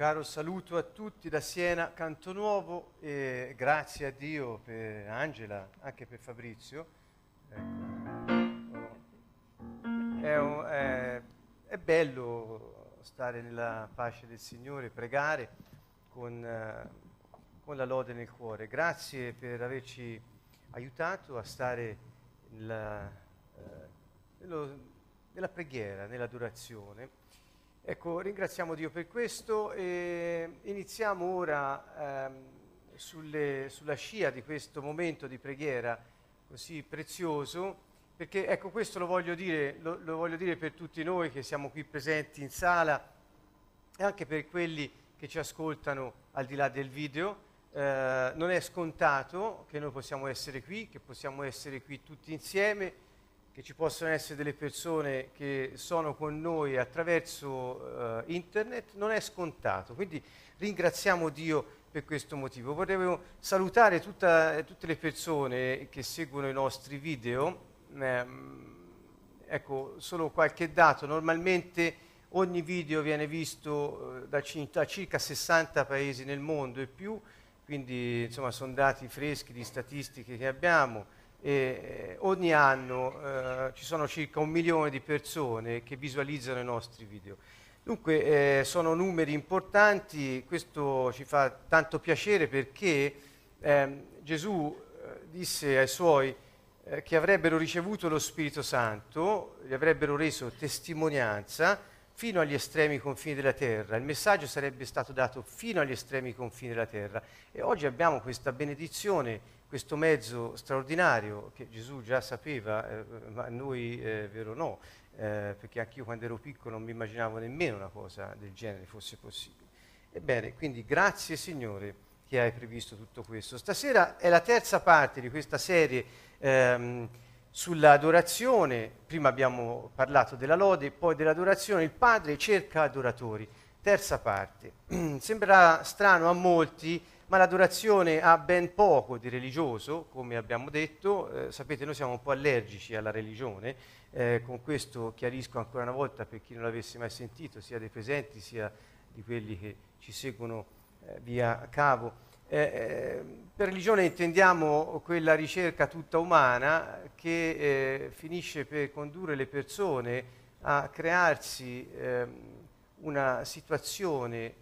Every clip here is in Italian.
caro saluto a tutti da Siena, Canto Nuovo e grazie a Dio per Angela, anche per Fabrizio. Ecco. È, un, è, è, bello stare nella pace del Signore, pregare con, con la lode nel cuore. Grazie per averci aiutato a stare nella, eh, nella preghiera, nell'adorazione Ecco, ringraziamo Dio per questo e iniziamo ora ehm, sulle, sulla scia di questo momento di preghiera così prezioso, perché ecco questo lo voglio dire, lo, lo voglio dire per tutti noi che siamo qui presenti in sala e anche per quelli che ci ascoltano al di là del video. Eh, non è scontato che noi possiamo essere qui, che possiamo essere qui tutti insieme che ci possono essere delle persone che sono con noi attraverso uh, internet non è scontato, quindi ringraziamo Dio per questo motivo. Volevo salutare tutta, tutte le persone che seguono i nostri video, eh, ecco solo qualche dato, normalmente ogni video viene visto uh, da, da circa 60 paesi nel mondo e più, quindi insomma sono dati freschi di statistiche che abbiamo e eh, ogni anno eh, ci sono circa un milione di persone che visualizzano i nostri video. Dunque eh, sono numeri importanti, questo ci fa tanto piacere perché ehm, Gesù eh, disse ai suoi eh, che avrebbero ricevuto lo Spirito Santo, gli avrebbero reso testimonianza fino agli estremi confini della terra. Il messaggio sarebbe stato dato fino agli estremi confini della terra e oggi abbiamo questa benedizione questo mezzo straordinario che Gesù già sapeva, eh, ma noi eh, vero no, eh, perché anch'io quando ero piccolo non mi immaginavo nemmeno una cosa del genere fosse possibile. Ebbene, quindi grazie Signore che hai previsto tutto questo. Stasera è la terza parte di questa serie ehm, sull'adorazione, prima abbiamo parlato della lode, poi dell'adorazione, il Padre cerca adoratori. Terza parte. Sembrerà strano a molti ma l'adorazione ha ben poco di religioso, come abbiamo detto, eh, sapete noi siamo un po' allergici alla religione, eh, con questo chiarisco ancora una volta per chi non l'avesse mai sentito, sia dei presenti sia di quelli che ci seguono eh, via cavo. Eh, eh, per religione intendiamo quella ricerca tutta umana che eh, finisce per condurre le persone a crearsi ehm, una situazione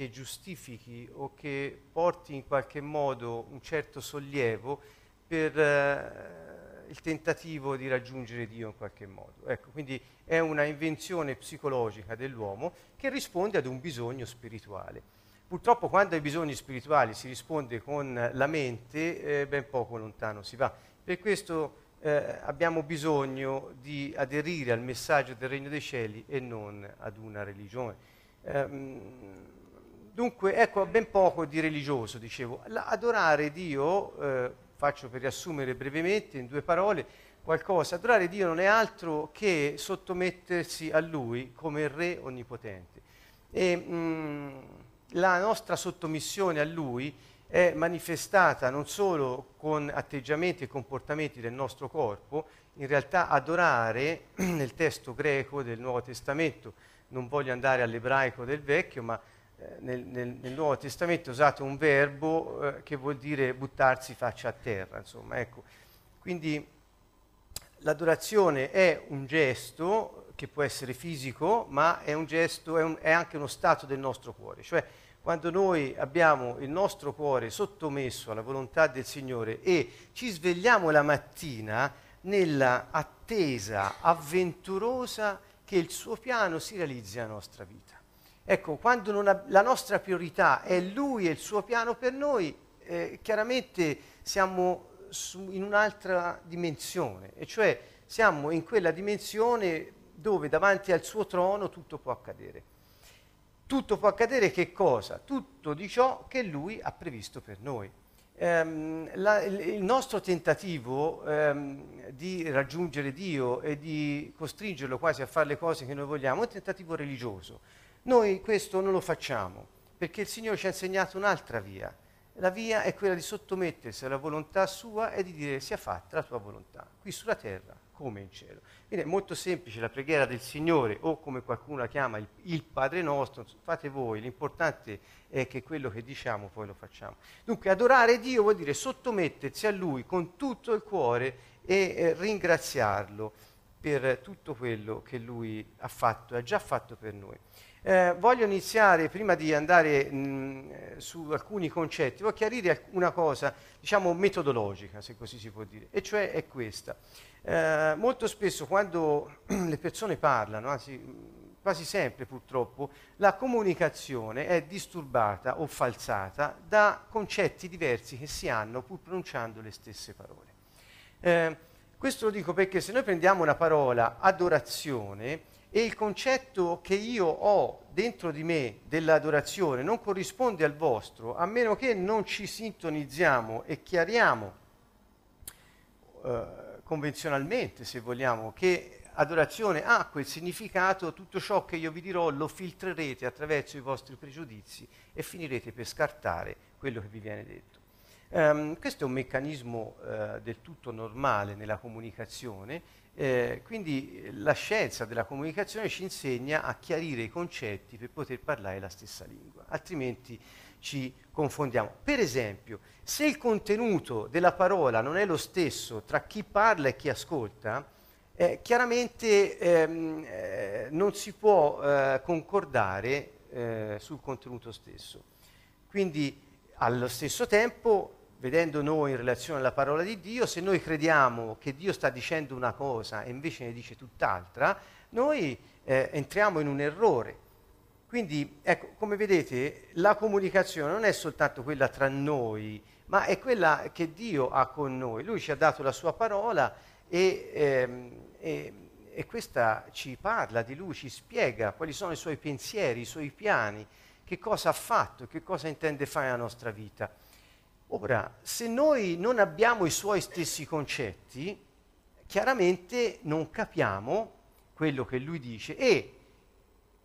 che giustifichi o che porti in qualche modo un certo sollievo per eh, il tentativo di raggiungere Dio in qualche modo. Ecco, quindi è una invenzione psicologica dell'uomo che risponde ad un bisogno spirituale. Purtroppo quando ai bisogni spirituali si risponde con la mente, eh, ben poco lontano si va. Per questo eh, abbiamo bisogno di aderire al messaggio del Regno dei Cieli e non ad una religione. Eh, Dunque, ecco, ben poco di religioso, dicevo. Adorare Dio, eh, faccio per riassumere brevemente in due parole qualcosa, adorare Dio non è altro che sottomettersi a Lui come Re onnipotente. E mh, mm, la nostra sottomissione a Lui è manifestata non solo con atteggiamenti e comportamenti del nostro corpo, in realtà adorare nel testo greco del Nuovo Testamento, non voglio andare all'ebraico del Vecchio, ma nel, nel, nel, Nuovo Testamento è usato un verbo eh, che vuol dire buttarsi faccia a terra, insomma, ecco. Quindi l'adorazione è un gesto che può essere fisico, ma è un gesto, è, un, è anche uno stato del nostro cuore, cioè quando noi abbiamo il nostro cuore sottomesso alla volontà del Signore e ci svegliamo la mattina nella attesa avventurosa che il suo piano si realizzi nella nostra vita. Ecco, quando ha, la nostra priorità è Lui e il suo piano per noi, eh, chiaramente siamo su, in un'altra dimensione, e cioè siamo in quella dimensione dove davanti al suo trono tutto può accadere. Tutto può accadere che cosa? Tutto di ciò che Lui ha previsto per noi. Ehm, la, il nostro tentativo ehm, di raggiungere Dio e di costringerlo quasi a fare le cose che noi vogliamo è un tentativo religioso noi questo non lo facciamo perché il Signore ci ha insegnato un'altra via. La via è quella di sottomettersi alla volontà sua e di dire sia fatta la tua volontà, qui sulla terra come in cielo. Quindi è molto semplice la preghiera del Signore o come qualcuno la chiama il, il Padre nostro, fate voi, l'importante è che quello che diciamo poi lo facciamo. Dunque adorare Dio vuol dire sottomettersi a Lui con tutto il cuore e eh, ringraziarlo per tutto quello che Lui ha fatto, ha già fatto per noi. Eh, voglio iniziare, prima di andare mh, eh, su alcuni concetti, voglio chiarire una cosa, diciamo, metodologica, se così si può dire, e cioè è questa. Eh, molto spesso quando le persone parlano, anzi quasi sempre purtroppo, la comunicazione è disturbata o falsata da concetti diversi che si hanno pur pronunciando le stesse parole. Eh, questo lo dico perché se noi prendiamo una parola adorazione e il concetto che io ho dentro di me dell'adorazione non corrisponde al vostro, a meno che non ci sintonizziamo e chiariamo eh, convenzionalmente, se vogliamo, che adorazione ha quel significato, tutto ciò che io vi dirò lo filtrerete attraverso i vostri pregiudizi e finirete per scartare quello che vi viene detto. Um, questo è un meccanismo uh, del tutto normale nella comunicazione, eh, quindi la scienza della comunicazione ci insegna a chiarire i concetti per poter parlare la stessa lingua, altrimenti ci confondiamo. Per esempio, se il contenuto della parola non è lo stesso tra chi parla e chi ascolta, eh, chiaramente ehm, eh, non si può eh, concordare eh, sul contenuto stesso. Quindi allo stesso tempo vedendo noi in relazione alla parola di Dio, se noi crediamo che Dio sta dicendo una cosa e invece ne dice tutt'altra, noi eh, entriamo in un errore. Quindi, ecco, come vedete, la comunicazione non è soltanto quella tra noi, ma è quella che Dio ha con noi. Lui ci ha dato la sua parola e, ehm, e, e questa ci parla di lui, ci spiega quali sono i suoi pensieri, i suoi piani, che cosa ha fatto, che cosa intende fare nella nostra vita. Ora, se noi non abbiamo i suoi stessi concetti, chiaramente non capiamo quello che lui dice e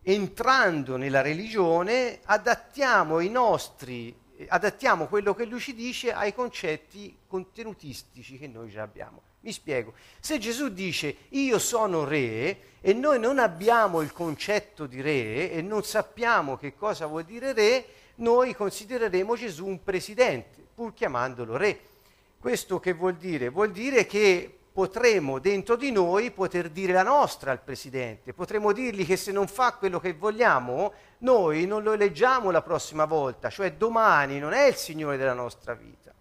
entrando nella religione adattiamo i nostri adattiamo quello che lui ci dice ai concetti contenutistici che noi già abbiamo. Mi spiego. Se Gesù dice io sono re e noi non abbiamo il concetto di re e non sappiamo che cosa vuol dire re, noi considereremo Gesù un presidente pur chiamandolo re. Questo che vuol dire? Vuol dire che potremo dentro di noi poter dire la nostra al Presidente, potremo dirgli che se non fa quello che vogliamo, noi non lo eleggiamo la prossima volta, cioè domani non è il Signore della nostra vita.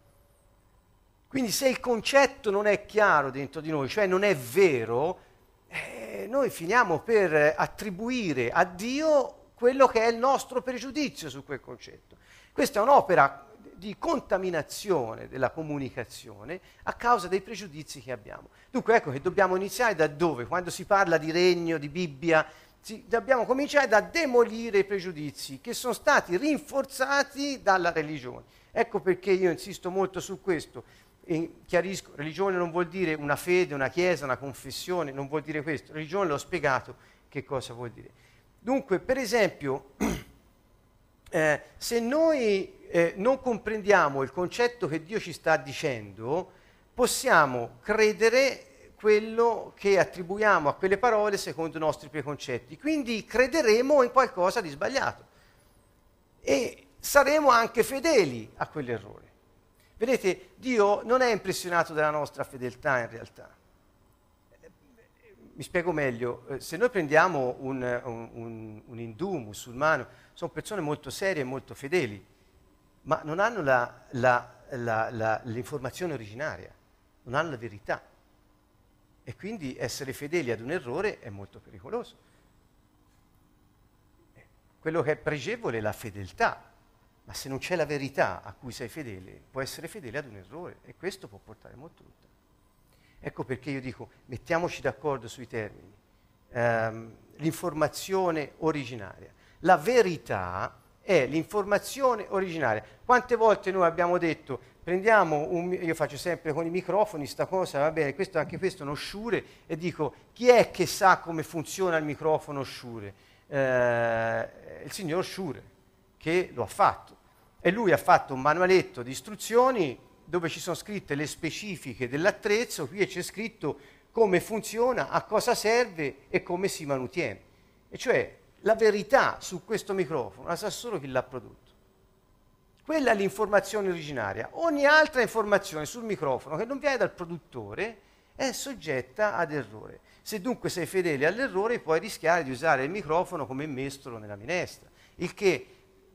Quindi se il concetto non è chiaro dentro di noi, cioè non è vero, eh, noi finiamo per attribuire a Dio quello che è il nostro pregiudizio su quel concetto. Questa è un'opera di contaminazione della comunicazione a causa dei pregiudizi che abbiamo. Dunque ecco che dobbiamo iniziare da dove? Quando si parla di regno, di Bibbia, si, dobbiamo cominciare da demolire i pregiudizi che sono stati rinforzati dalla religione. Ecco perché io insisto molto su questo. E chiarisco, religione non vuol dire una fede, una chiesa, una confessione, non vuol dire questo. Religione l'ho spiegato che cosa vuol dire. Dunque, per esempio, eh, se noi eh, non comprendiamo il concetto che Dio ci sta dicendo, possiamo credere quello che attribuiamo a quelle parole secondo i nostri preconcetti. Quindi crederemo in qualcosa di sbagliato e saremo anche fedeli a quell'errore. Vedete, Dio non è impressionato dalla nostra fedeltà in realtà. Mi spiego meglio, eh, se noi prendiamo un, un, un, un indù, musulmano, sono persone molto serie e molto fedeli ma non hanno la, la, la, l'informazione originaria, non hanno la verità. E quindi essere fedeli ad un errore è molto pericoloso. Quello che è pregevole è la fedeltà, ma se non c'è la verità a cui sei fedele, puoi essere fedele ad un errore e questo può portare molto lontano. Ecco perché io dico, mettiamoci d'accordo sui termini. Um, l'informazione originaria. La verità è l'informazione originaria. Quante volte noi abbiamo detto, prendiamo un, io faccio sempre con i microfoni sta cosa, va bene, questo, anche questo è uno Shure, e dico, chi è che sa come funziona il microfono Shure? Eh, il signor Shure, che lo ha fatto. e lui ha fatto un manualetto di istruzioni dove ci sono scritte le specifiche dell'attrezzo, qui c'è scritto come funziona, a cosa serve e come si manutiene. E cioè la verità su questo microfono la sa solo chi l'ha prodotto. Quella è l'informazione originaria. Ogni altra informazione sul microfono che non viene dal produttore è soggetta ad errore. Se dunque sei fedele all'errore puoi rischiare di usare il microfono come mestolo nella minestra. Il che,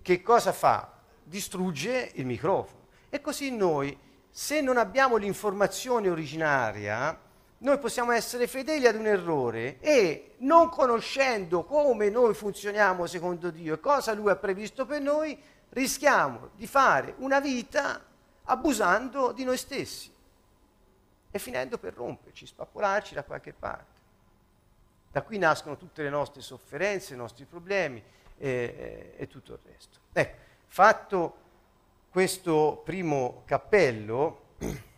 che cosa fa? Distrugge il microfono. E così noi, se non abbiamo l'informazione originaria, noi possiamo essere fedeli ad un errore e non conoscendo come noi funzioniamo secondo Dio e cosa Lui ha previsto per noi, rischiamo di fare una vita abusando di noi stessi e finendo per romperci, spappolarci da qualche parte. Da qui nascono tutte le nostre sofferenze, i nostri problemi e, e, e tutto il resto. Ecco, fatto questo primo cappello,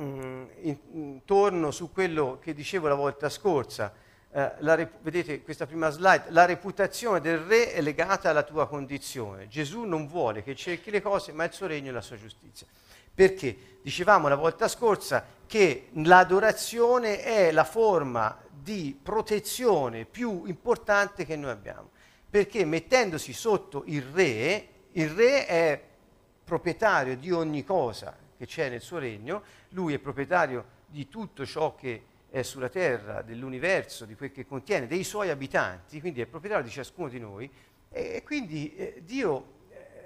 intorno mm, su quello che dicevo la volta scorsa, eh, rep- vedete questa prima slide, la reputazione del re è legata alla tua condizione. Gesù non vuole che cerchi le cose, ma il suo regno e la sua giustizia. Perché? Dicevamo la volta scorsa che l'adorazione è la forma di protezione più importante che noi abbiamo. Perché mettendosi sotto il re, il re è proprietario di ogni cosa che c'è nel suo regno, lui è proprietario di tutto ciò che è sulla terra, dell'universo, di quel che contiene, dei suoi abitanti, quindi è proprietario di ciascuno di noi e quindi eh, Dio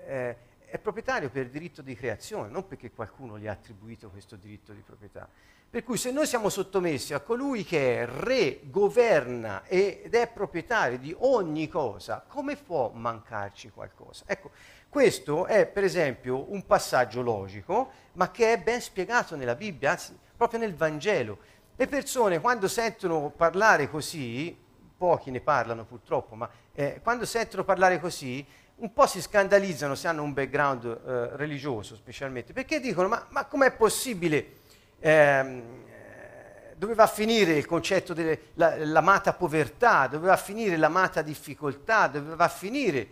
eh, è proprietario per diritto di creazione, non perché qualcuno gli ha attribuito questo diritto di proprietà. Per cui se noi siamo sottomessi a colui che è re, governa ed è proprietario di ogni cosa, come può mancarci qualcosa? Ecco, questo è per esempio un passaggio logico, ma che è ben spiegato nella Bibbia, anzi proprio nel Vangelo. Le persone quando sentono parlare così, pochi ne parlano purtroppo, ma eh, quando sentono parlare così, un po' si scandalizzano se hanno un background eh, religioso specialmente, perché dicono ma, ma com'è possibile, ehm, dove va a finire il concetto dell'amata povertà, dove va a finire l'amata difficoltà, dove va a finire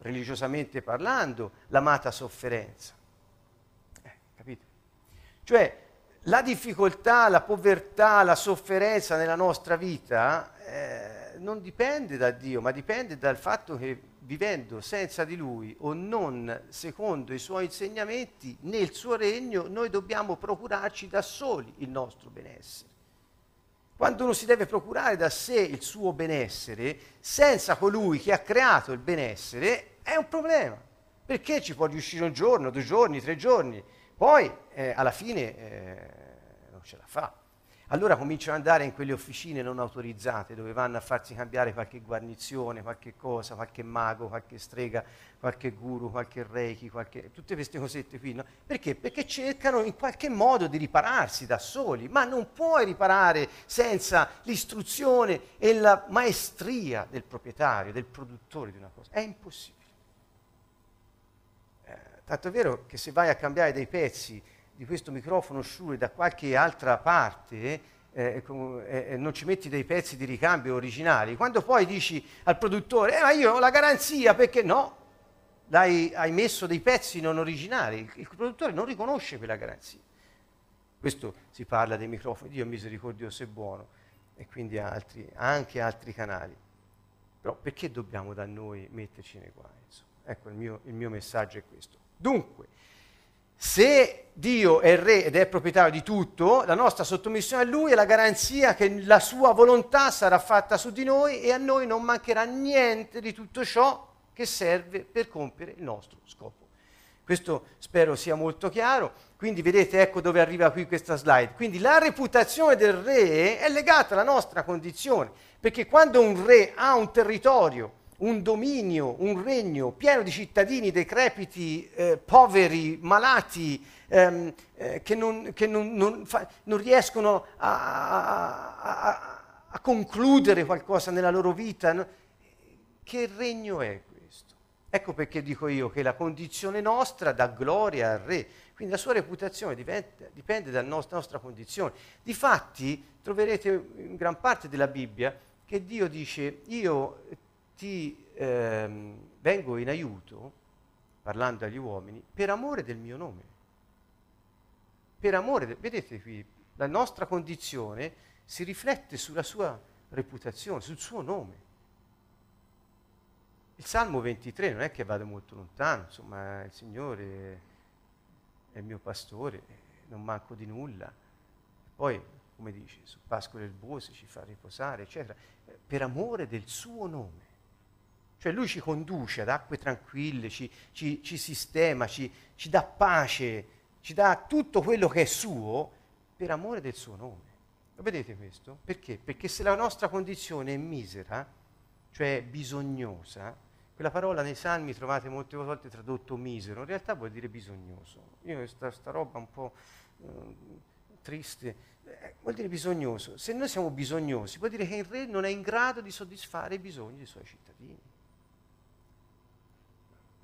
religiosamente parlando, l'amata sofferenza. Cioè, la difficoltà, la povertà, la sofferenza nella nostra vita eh, non dipende da Dio, ma dipende dal fatto che vivendo senza di Lui o non secondo i Suoi insegnamenti nel Suo regno, noi dobbiamo procurarci da soli il nostro benessere. Quando uno si deve procurare da sé il suo benessere, senza colui che ha creato il benessere, è un problema. Perché ci può riuscire un giorno, due giorni, tre giorni, poi eh, alla fine eh, non ce la fa. Allora cominciano ad andare in quelle officine non autorizzate dove vanno a farsi cambiare qualche guarnizione, qualche cosa, qualche mago, qualche strega, qualche guru, qualche reiki, qualche... tutte queste cosette qui. No? Perché? Perché cercano in qualche modo di ripararsi da soli, ma non puoi riparare senza l'istruzione e la maestria del proprietario, del produttore di una cosa. È impossibile. Eh, tanto è vero che se vai a cambiare dei pezzi di questo microfono Shure da qualche altra parte eh, eh, non ci metti dei pezzi di ricambio originali, quando poi dici al produttore, eh, ma io ho la garanzia perché no, L'hai, hai messo dei pezzi non originali, il, il produttore non riconosce quella garanzia. Questo si parla dei microfoni, Dio misericordioso e buono, e quindi altri, anche altri canali. Però perché dobbiamo da noi metterci nei guai? Ecco, il mio, il mio messaggio è questo. Dunque, se Dio è re ed è proprietario di tutto, la nostra sottomissione a Lui è la garanzia che la sua volontà sarà fatta su di noi e a noi non mancherà niente di tutto ciò che serve per compiere il nostro scopo. Questo spero sia molto chiaro. Quindi vedete, ecco dove arriva qui questa slide. Quindi la reputazione del re è legata alla nostra condizione, perché quando un re ha un territorio un dominio, un regno pieno di cittadini decrepiti, eh, poveri, malati, ehm, eh, che, non, che non, non, fa, non riescono a, a, a, concludere qualcosa nella loro vita. Che regno è questo? Ecco perché dico io che la condizione nostra dà gloria al re. Quindi la sua reputazione dipende, dipende dalla nostra, nostra condizione. Difatti troverete in gran parte della Bibbia che Dio dice io ti ehm, vengo in aiuto parlando agli uomini, per amore del mio nome. Per amore, de- vedete qui, la nostra condizione si riflette sulla sua reputazione, sul suo nome. Il Salmo 23 non è che vado molto lontano, insomma, il Signore è il mio pastore, non manco di nulla. Poi, come dice, su pascoli erbose ci fa riposare, eccetera, per amore del suo nome. Cioè lui ci conduce ad acque tranquille, ci, ci, ci sistema, ci, ci dà pace, ci dà tutto quello che è suo per amore del suo nome. Lo vedete questo? Perché? Perché se la nostra condizione è misera, cioè bisognosa, quella parola nei salmi trovate molte volte tradotto misero, in realtà vuol dire bisognoso. Io questa sta roba un po' eh, triste, eh, vuol dire bisognoso. Se noi siamo bisognosi, vuol dire che il re non è in grado di soddisfare i bisogni dei suoi cittadini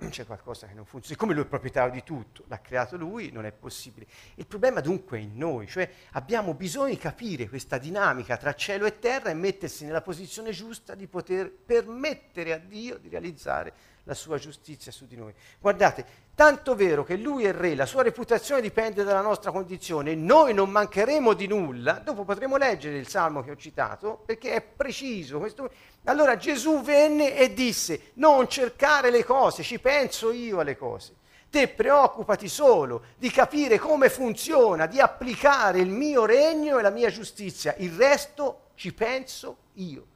c'è qualcosa che non funziona. Siccome lui è proprietario di tutto, l'ha creato lui, non è possibile. Il problema dunque è in noi, cioè abbiamo bisogno di capire questa dinamica tra cielo e terra e mettersi nella posizione giusta di poter permettere a Dio di realizzare la sua giustizia su di noi. Guardate, tanto vero che lui è re, la sua reputazione dipende dalla nostra condizione, noi non mancheremo di nulla, dopo potremo leggere il salmo che ho citato, perché è preciso. Questo... Allora Gesù venne e disse, non cercare le cose, ci penso io alle cose. Te preoccupati solo di capire come funziona, di applicare il mio regno e la mia giustizia, il resto ci penso io.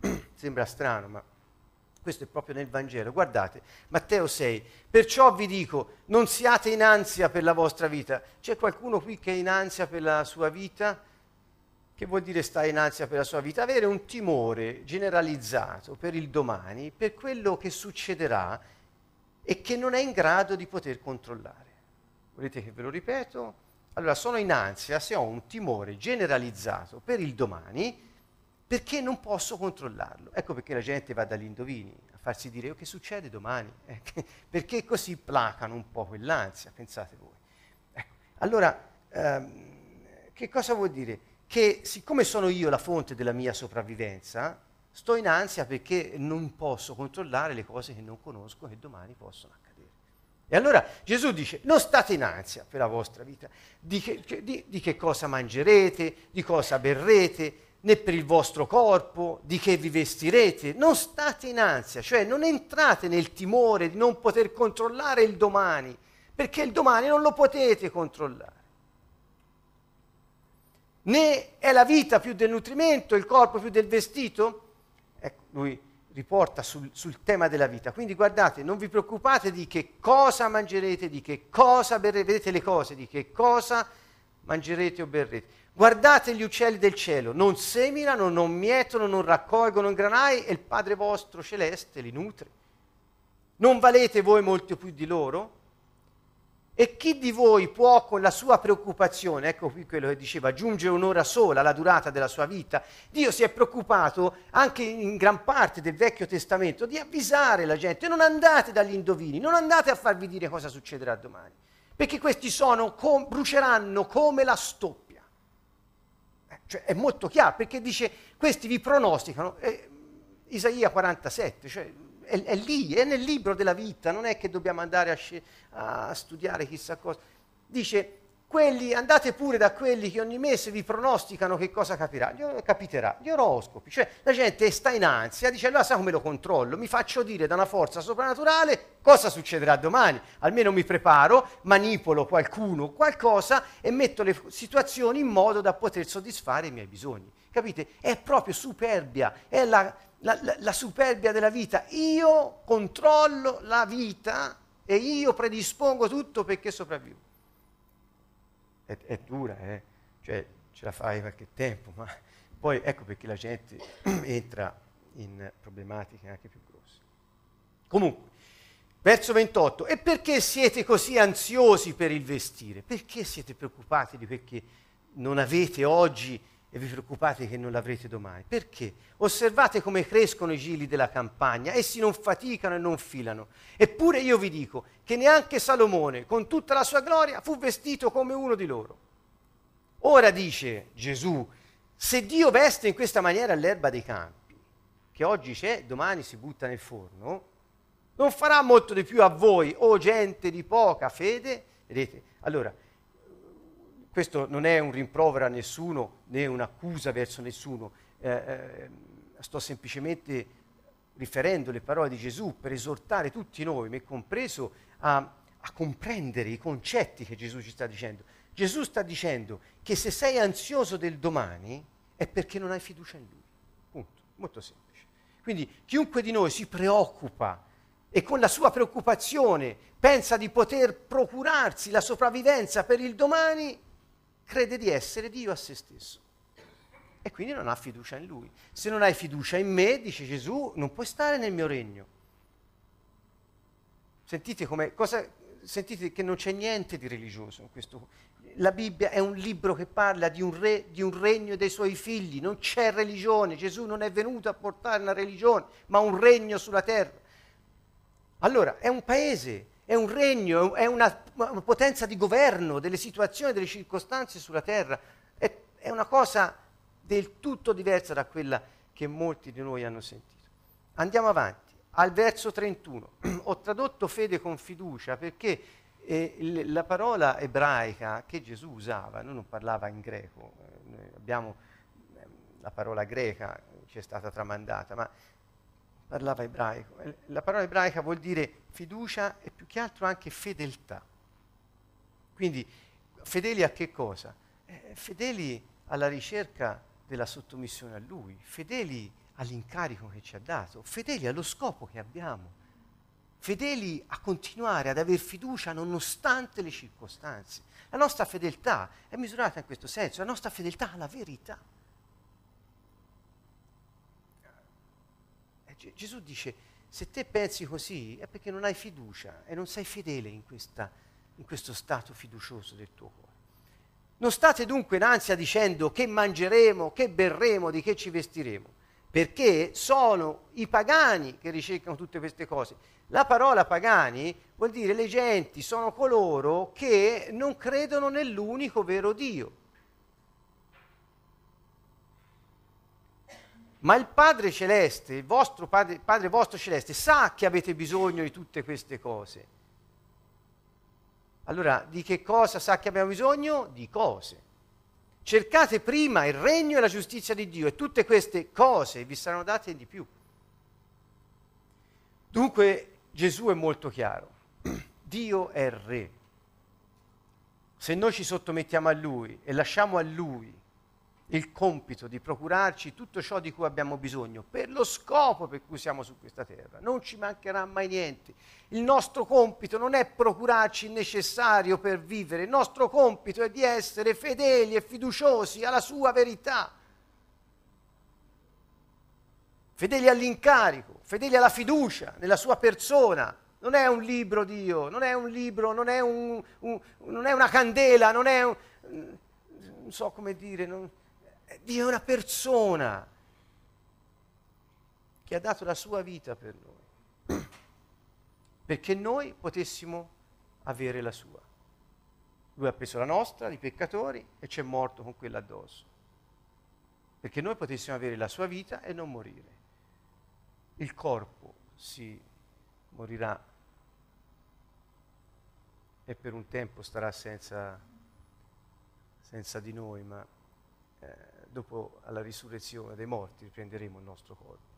Sembra strano, ma questo è proprio nel Vangelo. Guardate, Matteo 6, perciò vi dico, non siate in ansia per la vostra vita. C'è qualcuno qui che è in ansia per la sua vita? Che vuol dire stare in ansia per la sua vita? Avere un timore generalizzato per il domani, per quello che succederà e che non è in grado di poter controllare. Volete che ve lo ripeto? Allora, sono in ansia se ho un timore generalizzato per il domani perché non posso controllarlo. Ecco perché la gente va dagli indovini a farsi dire oh, che succede domani, eh, perché così placano un po' quell'ansia, pensate voi. Ecco. Allora, ehm, che cosa vuol dire? Che siccome sono io la fonte della mia sopravvivenza, sto in ansia perché non posso controllare le cose che non conosco che domani possono accadere. E allora Gesù dice, non state in ansia per la vostra vita, di che, di, di che cosa mangerete, di cosa berrete, né per il vostro corpo, di che vi vestirete. Non state in ansia, cioè non entrate nel timore di non poter controllare il domani, perché il domani non lo potete controllare. Né è la vita più del nutrimento, il corpo più del vestito? Ecco, lui riporta sul, sul tema della vita. Quindi guardate, non vi preoccupate di che cosa mangerete, di che cosa berrete, vedete le cose, di che cosa mangerete o berrete Guardate gli uccelli del cielo, non seminano, non mietono, non raccolgono in granai e il Padre vostro celeste li nutre. Non valete voi molto più di loro? E chi di voi può con la sua preoccupazione, ecco qui quello che diceva, aggiungere un'ora sola alla durata della sua vita? Dio si è preoccupato anche in gran parte del Vecchio Testamento di avvisare la gente, non andate dagli indovini, non andate a farvi dire cosa succederà domani, perché questi sono, com- bruceranno come la stoppa cioè, è molto chiaro perché dice questi vi pronosticano. Eh, Isaia 47, cioè, è, è, lì, è nel libro della vita, non è che dobbiamo andare a, a studiare chissà cosa. Dice quelli, andate pure da quelli che ogni mese vi pronosticano che cosa capirà, gli, capiterà, gli oroscopi, cioè la gente sta in ansia, dice allora sa come lo controllo, mi faccio dire da una forza soprannaturale cosa succederà domani, almeno mi preparo, manipolo qualcuno, qualcosa e metto le situazioni in modo da poter soddisfare i miei bisogni. Capite? È proprio superbia, è la, la, la, la superbia della vita. Io controllo la vita e io predispongo tutto perché sopravvivo è, è dura, eh? cioè ce la fai qualche tempo, ma poi ecco perché la gente entra in problematiche anche più grosse. Comunque, verso 28, e perché siete così ansiosi per il vestire? Perché siete preoccupati di perché non avete oggi e vi preoccupate che non l'avrete domani. Perché? Osservate come crescono i gili della campagna, essi non faticano e non filano. Eppure io vi dico che neanche Salomone, con tutta la sua gloria, fu vestito come uno di loro. Ora dice Gesù, se Dio veste in questa maniera l'erba dei campi, che oggi c'è, domani si butta nel forno, Non farà molto di più a voi, o gente di poca fede? Vedete? Allora, questo non è un rimprovero a nessuno né un'accusa verso nessuno, eh, eh, sto semplicemente riferendo le parole di Gesù per esortare tutti noi, me compreso, a, a comprendere i concetti che Gesù ci sta dicendo. Gesù sta dicendo che se sei ansioso del domani è perché non hai fiducia in Lui. Punto. Molto semplice. Quindi chiunque di noi si preoccupa e con la sua preoccupazione pensa di poter procurarsi la sopravvivenza per il domani, crede di essere Dio a se stesso. E quindi non ha fiducia in Lui. Se non hai fiducia in me, dice Gesù, non puoi stare nel mio regno. Sentite, cosa, sentite che non c'è niente di religioso in questo. La Bibbia è un libro che parla di un re, di un regno dei suoi figli, non c'è religione. Gesù non è venuto a portare una religione, ma un regno sulla terra. Allora, è un paese, è un regno, è una, una potenza di governo delle situazioni, delle circostanze sulla terra. È, è una cosa del tutto diversa da quella che molti di noi hanno sentito. Andiamo avanti, al verso 31. Ho tradotto fede con fiducia perché eh, la parola ebraica che Gesù usava, lui non parlava in greco, eh, abbiamo eh, la parola greca ci è stata tramandata, ma parlava ebraico. La parola ebraica vuol dire fiducia e più che altro anche fedeltà. Quindi fedeli a che cosa? Eh, fedeli alla ricerca della sottomissione a Lui, fedeli all'incarico che ci ha dato, fedeli allo scopo che abbiamo, fedeli a continuare ad aver fiducia nonostante le circostanze. La nostra fedeltà è misurata in questo senso, la nostra fedeltà alla verità. Gesù dice, se te pensi così è perché non hai fiducia e non sei fedele in, questa, in questo stato fiducioso del tuo cuore. Non state dunque in ansia dicendo che mangeremo, che berremo, di che ci vestiremo, perché sono i pagani che ricercano tutte queste cose. La parola pagani vuol dire le genti, sono coloro che non credono nell'unico vero Dio. Ma il Padre Celeste, il vostro Padre, Padre vostro Celeste, sa che avete bisogno di tutte queste cose. Allora, di che cosa sa che abbiamo bisogno? Di cose. Cercate prima il regno e la giustizia di Dio e tutte queste cose vi saranno date di più. Dunque Gesù è molto chiaro. Dio è re. Se noi ci sottomettiamo a Lui e lasciamo a Lui il compito di procurarci tutto ciò di cui abbiamo bisogno per lo scopo per cui siamo su questa terra. Non ci mancherà mai niente. Il nostro compito non è procurarci il necessario per vivere, il nostro compito è di essere fedeli e fiduciosi alla sua verità. Fedeli all'incarico, fedeli alla fiducia nella sua persona. Non è un libro Dio, non è un libro, non è, un, un, non è una candela, non è un... non so come dire... Non, Dio è una persona che ha dato la sua vita per noi, perché noi potessimo avere la sua. Lui ha preso la nostra, di peccatori, e ci è morto con quella addosso, perché noi potessimo avere la sua vita e non morire. Il corpo si morirà e per un tempo starà senza, senza di noi, ma eh, dopo alla risurrezione dei morti riprenderemo il nostro corpo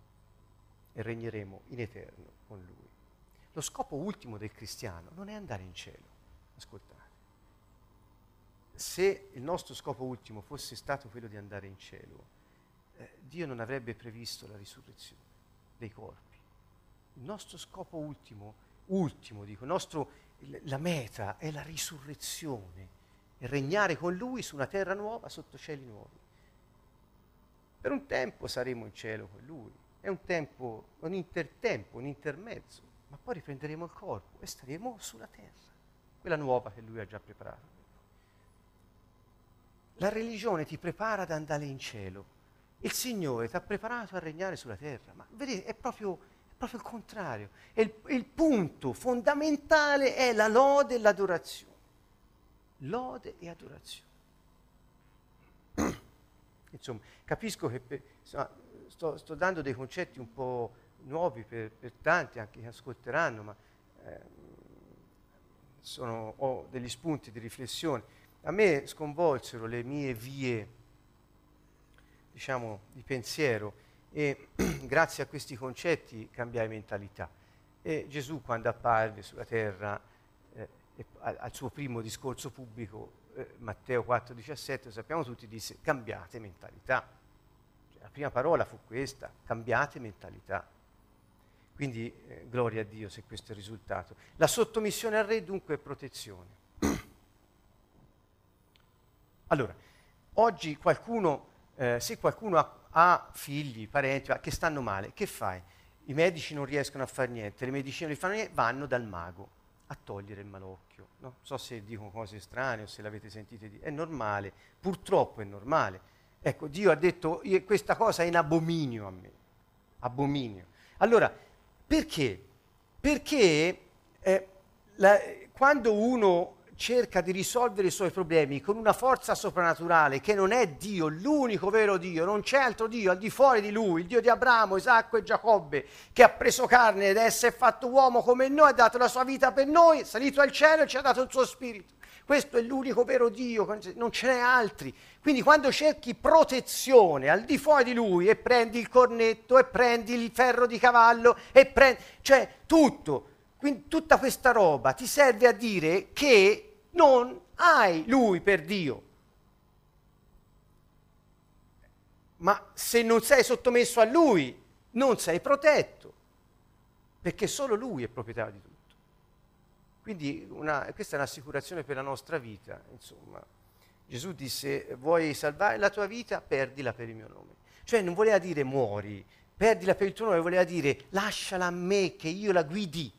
e regneremo in eterno con Lui. Lo scopo ultimo del cristiano non è andare in cielo, ascoltate. Se il nostro scopo ultimo fosse stato quello di andare in cielo, eh, Dio non avrebbe previsto la risurrezione dei corpi. Il nostro scopo ultimo, ultimo dico, nostro, la meta è la risurrezione e regnare con Lui su una terra nuova, sotto cieli nuovi. Per un tempo saremo in cielo con Lui, è un tempo, un intertempo, un intermezzo, ma poi riprenderemo il corpo e staremo sulla terra, quella nuova che Lui ha già preparato. La religione ti prepara ad andare in cielo, il Signore ti ha preparato a regnare sulla terra, ma vedete, è proprio, proprio il contrario. Il, il punto fondamentale è la lode e l'adorazione. Lode e adorazione. Insomma, capisco che per, insomma, sto, sto, dando dei concetti un po', nuovi per, per, tanti, anche che ascolteranno, ma eh, sono, ho degli spunti di riflessione. A me sconvolsero le mie vie, diciamo, di pensiero e grazie a questi concetti cambiai mentalità. E Gesù quando apparve sulla terra, al, suo primo discorso pubblico, eh, Matteo 4,17, sappiamo tutti, disse cambiate mentalità. Cioè, la prima parola fu questa, cambiate mentalità. Quindi eh, gloria a Dio se questo è il risultato. La sottomissione al re dunque è protezione. allora, oggi qualcuno, eh, se qualcuno ha, ha, figli, parenti che stanno male, che fai? I medici non riescono a fare niente, le medicine non fanno niente, vanno dal mago a togliere il malocchio. Non so se dico cose strane o se l'avete sentite dire, è normale, purtroppo è normale. Ecco, Dio ha detto questa cosa è in abominio a me, abominio. Allora, perché? Perché eh, la, quando uno cerca di risolvere i suoi problemi con una forza soprannaturale che non è Dio, l'unico vero Dio, non c'è altro Dio al di fuori di lui, il Dio di Abramo, Isacco e Giacobbe, che ha preso carne ed è fatto uomo come noi, ha dato la sua vita per noi, è salito al cielo e ci ha dato il suo spirito. Questo è l'unico vero Dio, non ce n'è altri. Quindi quando cerchi protezione al di fuori di lui e prendi il cornetto e prendi il ferro di cavallo e prendi, cioè tutto, quindi tutta questa roba ti serve a dire che non hai lui per Dio. Ma se non sei sottomesso a lui, non sei protetto, perché solo lui è proprietario di tutto. Quindi una, questa è un'assicurazione per la nostra vita, insomma. Gesù disse, vuoi salvare la tua vita? Perdila per il mio nome. Cioè non voleva dire muori, perdila per il tuo nome, voleva dire lasciala a me che io la guidi.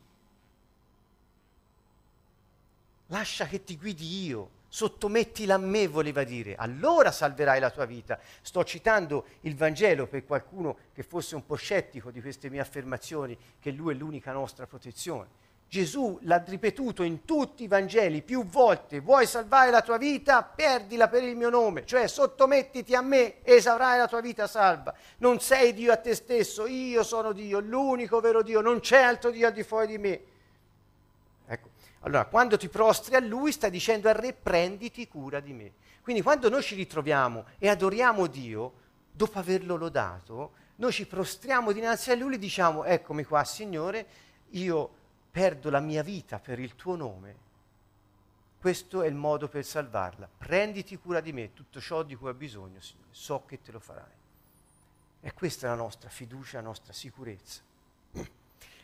Lascia che ti guidi io, sottomettila a me, voleva dire, allora salverai la tua vita. Sto citando il Vangelo per qualcuno che fosse un po' scettico di queste mie affermazioni, che lui è l'unica nostra protezione. Gesù l'ha ripetuto in tutti i Vangeli più volte, vuoi salvare la tua vita, perdila per il mio nome, cioè sottomettiti a me e esaurai la tua vita salva. Non sei Dio a te stesso, io sono Dio, l'unico vero Dio, non c'è altro Dio al di fuori di me. Allora quando ti prostri a Lui stai dicendo al Re prenditi cura di me. Quindi quando noi ci ritroviamo e adoriamo Dio, dopo averlo lodato, noi ci prostriamo dinanzi a Lui e diciamo eccomi qua Signore, io perdo la mia vita per il tuo nome, questo è il modo per salvarla. Prenditi cura di me, tutto ciò di cui ho bisogno, Signore, so che te lo farai. E questa è la nostra fiducia, la nostra sicurezza.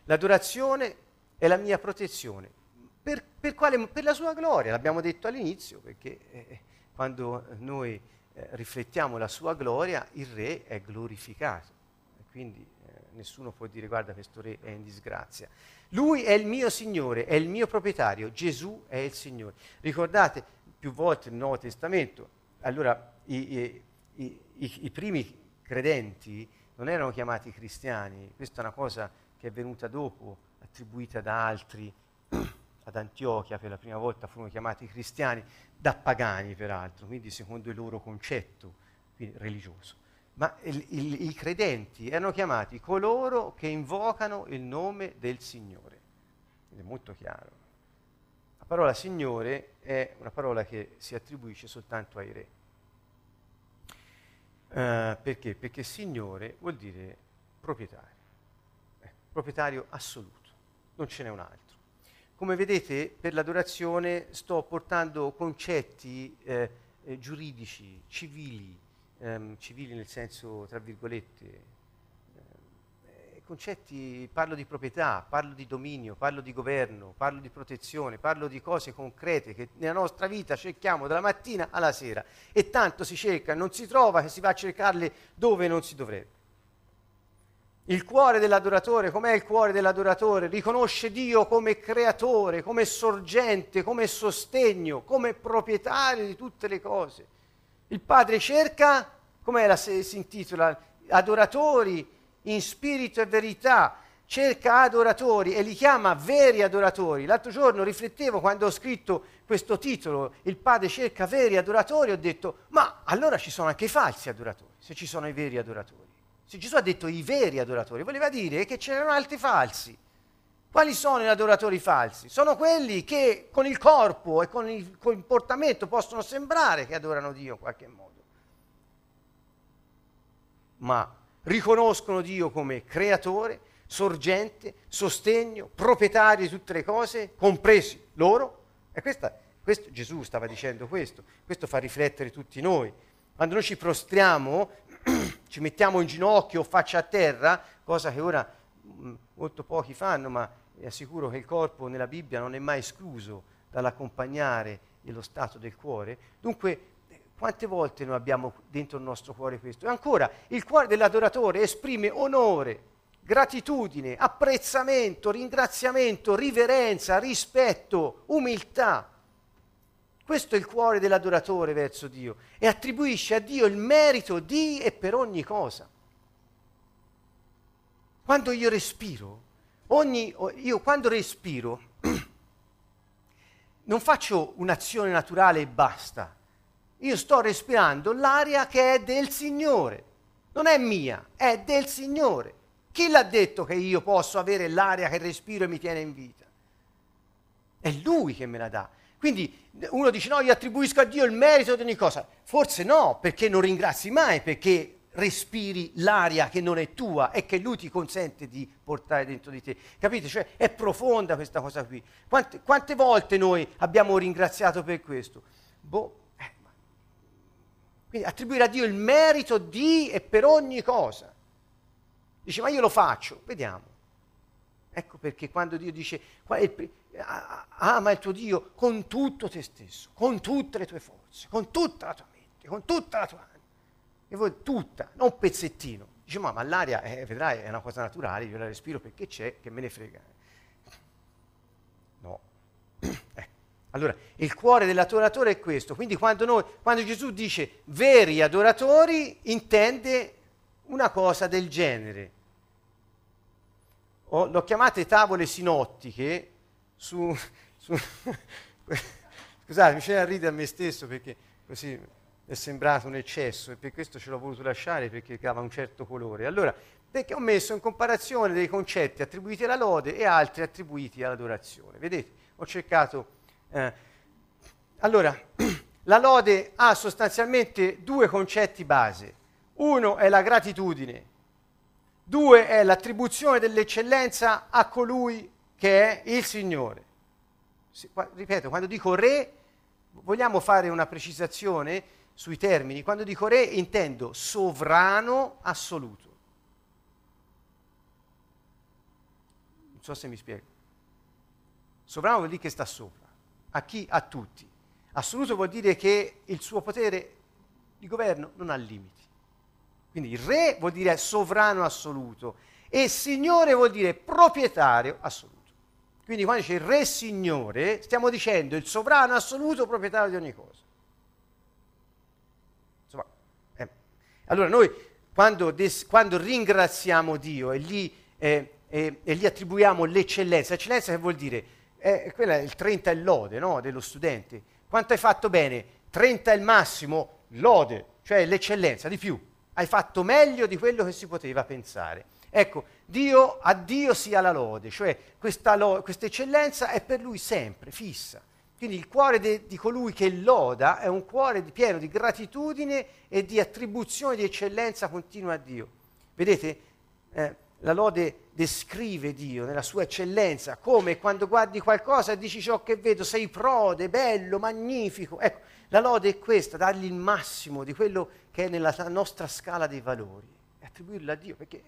L'adorazione è la mia protezione. Per, per, quale, per la sua gloria, l'abbiamo detto all'inizio, perché eh, quando noi eh, riflettiamo la sua gloria, il Re è glorificato. Quindi eh, nessuno può dire guarda questo Re è in disgrazia. Lui è il mio Signore, è il mio proprietario, Gesù è il Signore. Ricordate più volte nel Nuovo Testamento, allora i, i, i, i primi credenti non erano chiamati cristiani, questa è una cosa che è venuta dopo, attribuita da altri, ad Antiochia per la prima volta furono chiamati cristiani, da pagani peraltro, quindi secondo il loro concetto religioso ma il, il, i credenti erano chiamati coloro che invocano il nome del Signore. Ed è molto chiaro. La parola Signore è una parola che si attribuisce soltanto ai re. Uh, perché? Perché Signore vuol dire proprietario, eh, proprietario assoluto, non ce n'è un altro. Come vedete, per l'adorazione sto portando concetti eh, eh, giuridici, civili, ehm, civili nel senso, tra virgolette, eh, concetti, parlo di proprietà, parlo di dominio, parlo di governo, parlo di protezione, parlo di cose concrete che nella nostra vita cerchiamo dalla mattina alla sera e tanto si cerca, non si trova che si va a cercarle dove non si dovrebbe. Il cuore dell'adoratore, com'è il cuore dell'adoratore? Riconosce Dio come creatore, come sorgente, come sostegno, come proprietario di tutte le cose. Il Padre cerca, come si intitola, adoratori in spirito e verità, cerca adoratori e li chiama veri adoratori. L'altro giorno riflettevo quando ho scritto questo titolo, Il Padre cerca veri adoratori, ho detto, ma allora ci sono anche i falsi adoratori, se ci sono i veri adoratori. Se Gesù ha detto i veri adoratori, voleva dire che c'erano altri falsi. Quali sono gli adoratori falsi? Sono quelli che con il corpo e con il comportamento possono sembrare che adorano Dio in qualche modo. Ma riconoscono Dio come creatore, sorgente, sostegno, proprietario di tutte le cose, compresi loro. E questa, questo, Gesù stava dicendo questo, questo fa riflettere tutti noi. Quando noi ci prostriamo, ci mettiamo in ginocchio faccia a terra, cosa che ora mm, molto pochi fanno, ma vi assicuro che il corpo nella Bibbia non è mai escluso dall'accompagnare lo stato del cuore. Dunque quante volte noi abbiamo dentro il nostro cuore questo? E ancora, il cuore dell'adoratore esprime onore, gratitudine, apprezzamento, ringraziamento, riverenza, rispetto, umiltà. Questo è il cuore dell'adoratore verso Dio e attribuisce a Dio il merito di e per ogni cosa. Quando io respiro, ogni, io quando respiro non faccio un'azione naturale e basta io sto respirando l'aria che è del Signore. Non è mia, è del Signore. Chi l'ha detto che io posso avere l'aria che respiro e mi tiene in vita? È Lui che me la dà. Quindi uno dice no, io attribuisco a Dio il merito di ogni cosa. Forse no, perché non ringrazi mai, perché respiri l'aria che non è tua e che Lui ti consente di portare dentro di te. Capite? Cioè è profonda questa cosa qui. Quante, quante volte noi abbiamo ringraziato per questo? Boh, quindi attribuire a Dio il merito di e per ogni cosa. Dice, ma io lo faccio, vediamo. Ecco perché quando Dio dice, ama il tuo Dio con tutto te stesso, con tutte le tue forze, con tutta la tua mente, con tutta la tua anima. E voi tutta, non un pezzettino. Dice, ma, l'aria, eh, vedrai, è una cosa naturale, io la respiro perché c'è, che me ne frega. No. ecco. Allora, il cuore dell'adoratore è questo. Quindi quando, noi, quando Gesù dice veri adoratori, intende una cosa del genere. O, l'ho chiamate tavole sinottiche su... su Scusate, mi c'è da ridere a me stesso perché così è sembrato un eccesso e per questo ce l'ho voluto lasciare perché dava un certo colore. Allora, perché ho messo in comparazione dei concetti attribuiti alla lode e altri attribuiti all'adorazione. Vedete, ho cercato eh, allora, la lode ha sostanzialmente due concetti base. Uno è la gratitudine, due è l'attribuzione dell'eccellenza a colui che è il Signore. ripeto, quando dico re, vogliamo fare una precisazione sui termini. Quando dico re intendo sovrano assoluto. Non so se mi spiego. Sovrano vuol dire che sta sopra. A chi? A tutti. Assoluto vuol dire che il suo potere di governo non ha limiti. Quindi il re vuol dire sovrano assoluto e signore vuol dire proprietario assoluto. Quindi quando dice il re signore, stiamo dicendo il sovrano assoluto proprietario di ogni cosa. Insomma, eh. Allora noi quando, des, quando, ringraziamo Dio e gli, eh, eh, e gli attribuiamo l'eccellenza, eccellenza che vuol dire eh, quella è il 30 è lode no? dello studente. Quanto hai fatto bene? 30 è il massimo, lode, cioè l'eccellenza, di più. Hai fatto meglio di quello che si poteva pensare. Ecco, Dio, a Dio sia la lode, cioè questa, lo, questa eccellenza è per lui sempre, fissa. Quindi il cuore de, di colui che loda è un cuore di, pieno di gratitudine e di attribuzione di eccellenza continua a Dio. Vedete, eh, la lode descrive Dio nella sua eccellenza, come quando guardi qualcosa e dici ciò che vedo, sei prode, bello, magnifico. Ecco, la lode è questa, dargli il massimo di quello che è nella nostra scala dei valori attribuirla a Dio, perché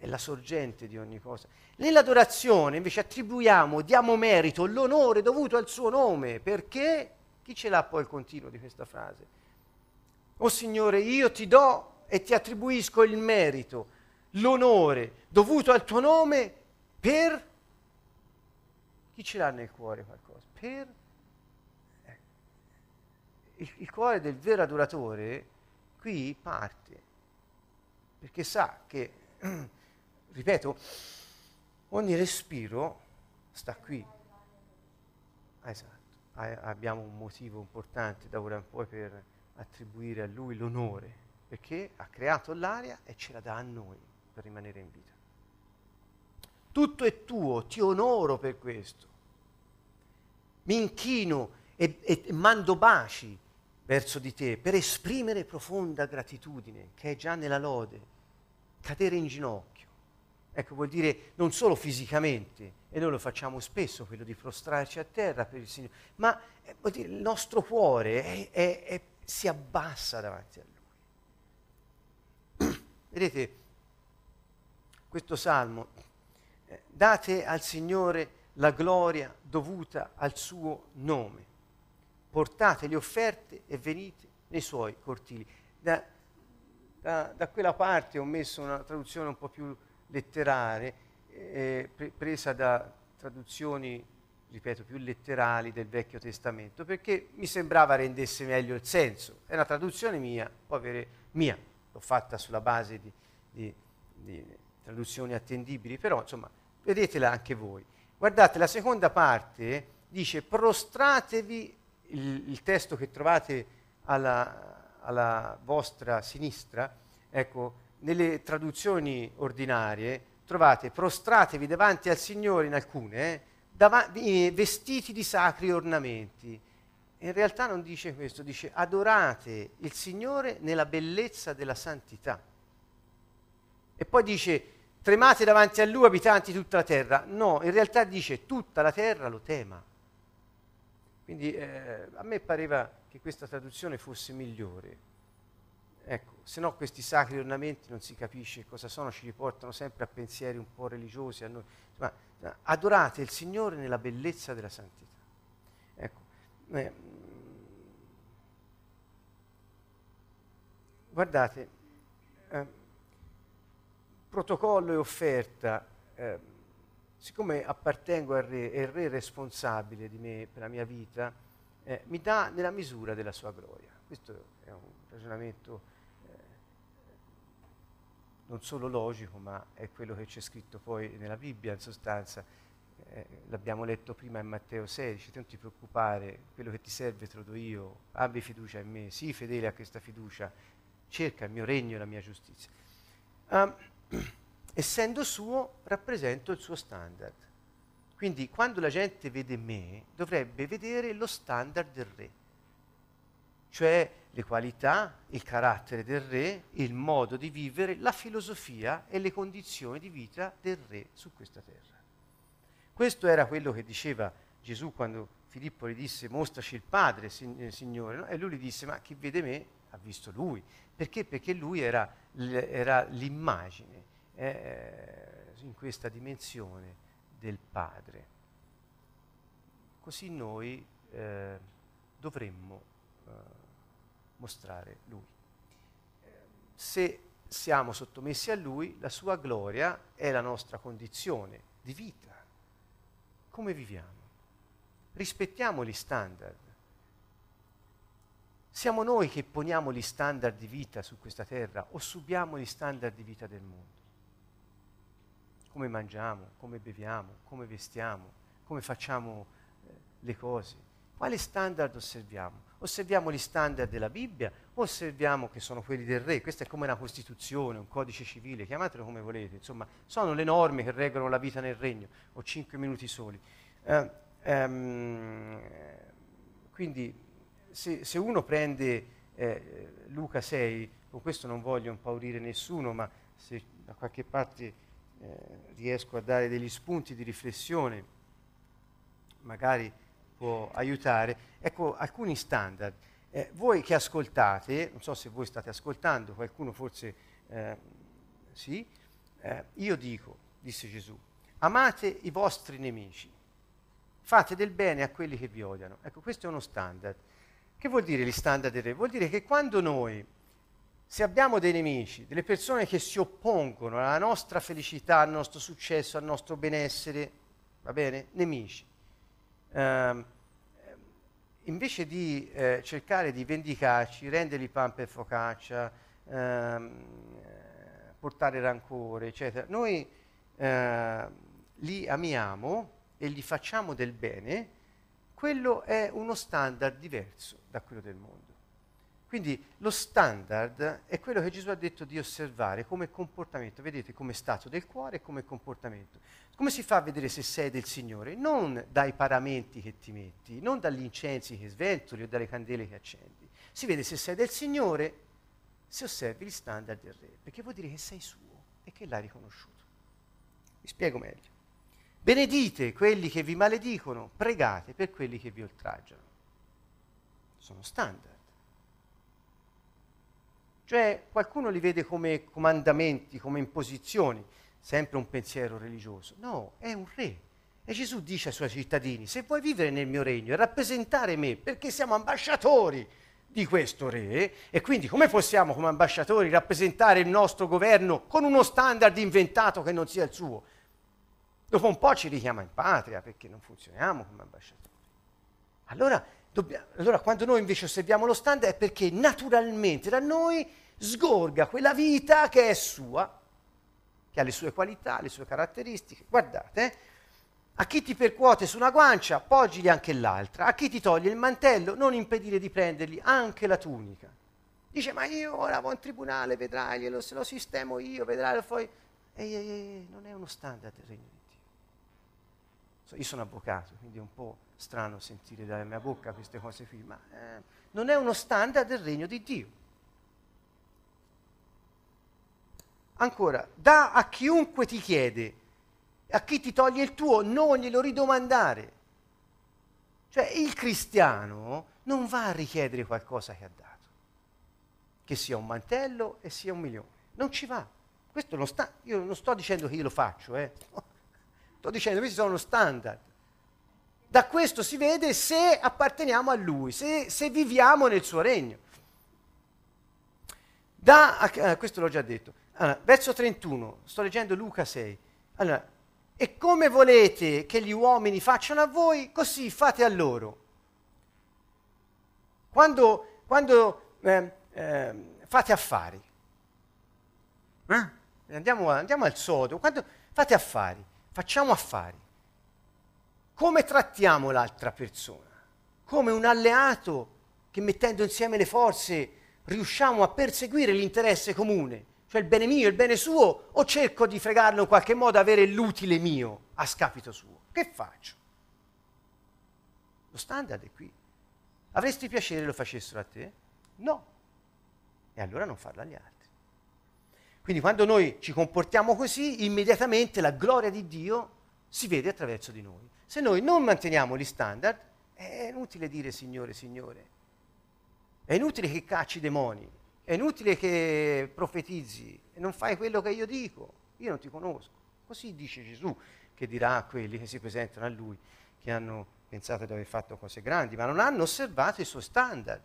è, la sorgente di ogni cosa. Nell'adorazione invece attribuiamo, diamo merito, l'onore dovuto al suo nome, perché chi ce l'ha poi il continuo di questa frase? O Signore, io ti do e ti attribuisco il merito l'onore dovuto al tuo nome per chi ce l'ha nel cuore qualcosa? Per eh, il, il cuore del vero adoratore qui parte perché sa che, ripeto, ogni respiro sta qui. esatto, abbiamo un motivo importante da ora in poi per attribuire a lui l'onore perché ha creato l'aria e ce la dà a noi per rimanere in vita. Tutto è tuo, ti onoro per questo. Mi inchino e, e mando baci verso di te per esprimere profonda gratitudine che è già nella lode, cadere in ginocchio. Ecco, vuol dire non solo fisicamente, e noi lo facciamo spesso, quello di prostrarci a terra per il Signore, ma eh, vuol dire il nostro cuore è, è, è, si abbassa davanti a Lui. Vedete, questo salmo, eh, date al Signore la gloria dovuta al suo nome, portate le offerte e venite nei suoi cortili. Da, da, da quella parte ho messo una traduzione un po' più letterale, eh, pre- presa da traduzioni, ripeto, più letterali del Vecchio Testamento, perché mi sembrava rendesse meglio il senso. È una traduzione mia, può avere mia, l'ho fatta sulla base di, di, di traduzioni attendibili, però insomma, vedetela anche voi. Guardate, la seconda parte dice prostratevi, il, il testo che trovate alla, alla vostra sinistra, ecco, nelle traduzioni ordinarie trovate prostratevi davanti al Signore in alcune, eh, davanti, vestiti di sacri ornamenti. In realtà non dice questo, dice adorate il Signore nella bellezza della santità. E poi dice tremate davanti a Lui abitanti tutta la terra. No, in realtà dice tutta la terra lo tema. Quindi eh, a me pareva che questa traduzione fosse migliore. Ecco, se no questi sacri ornamenti non si capisce cosa sono, ci riportano sempre a pensieri un po' religiosi. A noi. Ma, adorate il Signore nella bellezza della santità. Ecco, eh, guardate, eh, protocollo e offerta, eh, siccome appartengo al Re, e il Re responsabile di me per la mia vita, eh, mi dà nella misura della sua gloria. Questo è un ragionamento eh, non solo logico, ma è quello che c'è scritto poi nella Bibbia, in sostanza. Eh, l'abbiamo letto prima in Matteo 16, non ti preoccupare, quello che ti serve te lo do io, abbi fiducia in me, sii fedele a questa fiducia, cerca il mio regno e la mia giustizia. Um, essendo suo, rappresento il suo standard. Quindi quando la gente vede me, dovrebbe vedere lo standard del re, cioè le qualità, il carattere del re, il modo di vivere, la filosofia e le condizioni di vita del re su questa terra. Questo era quello che diceva Gesù quando Filippo gli disse mostraci il Padre, eh, Signore, no? e lui gli disse ma chi vede me ha visto lui. Perché? Perché lui era, era l'immagine eh, in questa dimensione del Padre. Così noi eh, dovremmo eh, mostrare Lui. Se siamo sottomessi a Lui, la sua gloria è la nostra condizione di vita. Come viviamo? Rispettiamo gli standard. Siamo noi che poniamo gli standard di vita su questa terra o subiamo gli standard di vita del mondo? Come mangiamo, come beviamo, come vestiamo, come facciamo eh, le cose. Quale standard osserviamo? Osserviamo gli standard della Bibbia osserviamo che sono quelli del re. Questa è come una Costituzione, un codice civile, chiamatelo come volete. Insomma, sono le norme che regolano la vita nel regno. Ho cinque minuti soli. Uh, um, quindi, se, se, uno prende eh, Luca 6, con questo non voglio impaurire nessuno, ma se da qualche parte eh, riesco a dare degli spunti di riflessione, magari può aiutare. Ecco alcuni standard. Eh, voi che ascoltate, non so se voi state ascoltando, qualcuno forse eh, sì, eh, io dico, disse Gesù, amate i vostri nemici, fate del bene a quelli che vi odiano. Ecco, questo è uno standard. Che vuol dire gli standard del re? Vuol dire che quando noi, se abbiamo dei nemici, delle persone che si oppongono alla nostra felicità, al nostro successo, al nostro benessere, va bene? Nemici ehm, invece di eh, cercare di vendicarci, renderli pan per focaccia, ehm, portare rancore, eccetera, noi eh, li amiamo e gli facciamo del bene, quello è uno standard diverso da quello del mondo. Quindi lo standard è quello che Gesù ha detto di osservare come comportamento, vedete come stato del cuore e come comportamento. Come si fa a vedere se sei del Signore? Non dai paramenti che ti metti, non dagli incensi che sventoli o dalle candele che accendi. Si vede se sei del Signore se osservi gli standard del Re, perché vuol dire che sei suo e che l'hai riconosciuto. Vi spiego meglio. Benedite quelli che vi maledicono, pregate per quelli che vi oltraggiano. Sono standard. Cioè qualcuno li vede come comandamenti, come imposizioni, sempre un pensiero religioso. No, è un re. E Gesù dice ai suoi cittadini, se vuoi vivere nel mio regno e rappresentare me, perché siamo ambasciatori di questo re, e quindi come possiamo come ambasciatori rappresentare il nostro governo con uno standard inventato che non sia il suo? Dopo un po' ci richiama in patria perché non funzioniamo come ambasciatori. Allora, dobbiamo, allora quando noi invece osserviamo lo standard è perché naturalmente da noi sgorga quella vita che è sua, che ha le sue qualità, le sue caratteristiche. Guardate, eh? a chi ti percuote su una guancia, poggili anche l'altra, a chi ti toglie il mantello, non impedire di prendergli anche la tunica. Dice, ma io ora vado in tribunale, vedrai, glielo, se lo sistemo io, vedrai, poi... Ehi, ehi, ehi, non è uno standard del regno di Dio. Io sono avvocato, quindi è un po' strano sentire dalla mia bocca queste cose qui, ma eh, non è uno standard del regno di Dio. Ancora, da a chiunque ti chiede, a chi ti toglie il tuo, non glielo ridomandare. Cioè il cristiano non va a richiedere qualcosa che ha dato, che sia un mantello e sia un milione. Non ci va. Questo non sta, io non sto dicendo che io lo faccio, eh. sto dicendo che questi sono standard. Da questo si vede se apparteniamo a Lui, se, se viviamo nel suo regno. Da, questo l'ho già detto. Allora, verso 31, sto leggendo Luca 6. Allora, e come volete che gli uomini facciano a voi, così fate a loro. Quando, quando eh, eh, fate affari, eh? andiamo, andiamo, al sodo, quando fate affari, facciamo affari, come trattiamo l'altra persona? Come un alleato che mettendo insieme le forze riusciamo a perseguire l'interesse comune cioè il bene mio, il bene suo, o cerco di fregarlo in qualche modo, avere l'utile mio a scapito suo? Che faccio? Lo standard è qui. Avresti piacere lo facessero a te? No. E allora non farlo agli altri. Quindi quando noi ci comportiamo così, immediatamente la gloria di Dio si vede attraverso di noi. Se noi non manteniamo gli standard, è inutile dire Signore, Signore. È inutile che cacci i demoni, è inutile che profetizzi e non fai quello che io dico, io non ti conosco. Così dice Gesù che dirà a quelli che si presentano a lui, che hanno pensato di aver fatto cose grandi, ma non hanno osservato i suoi standard.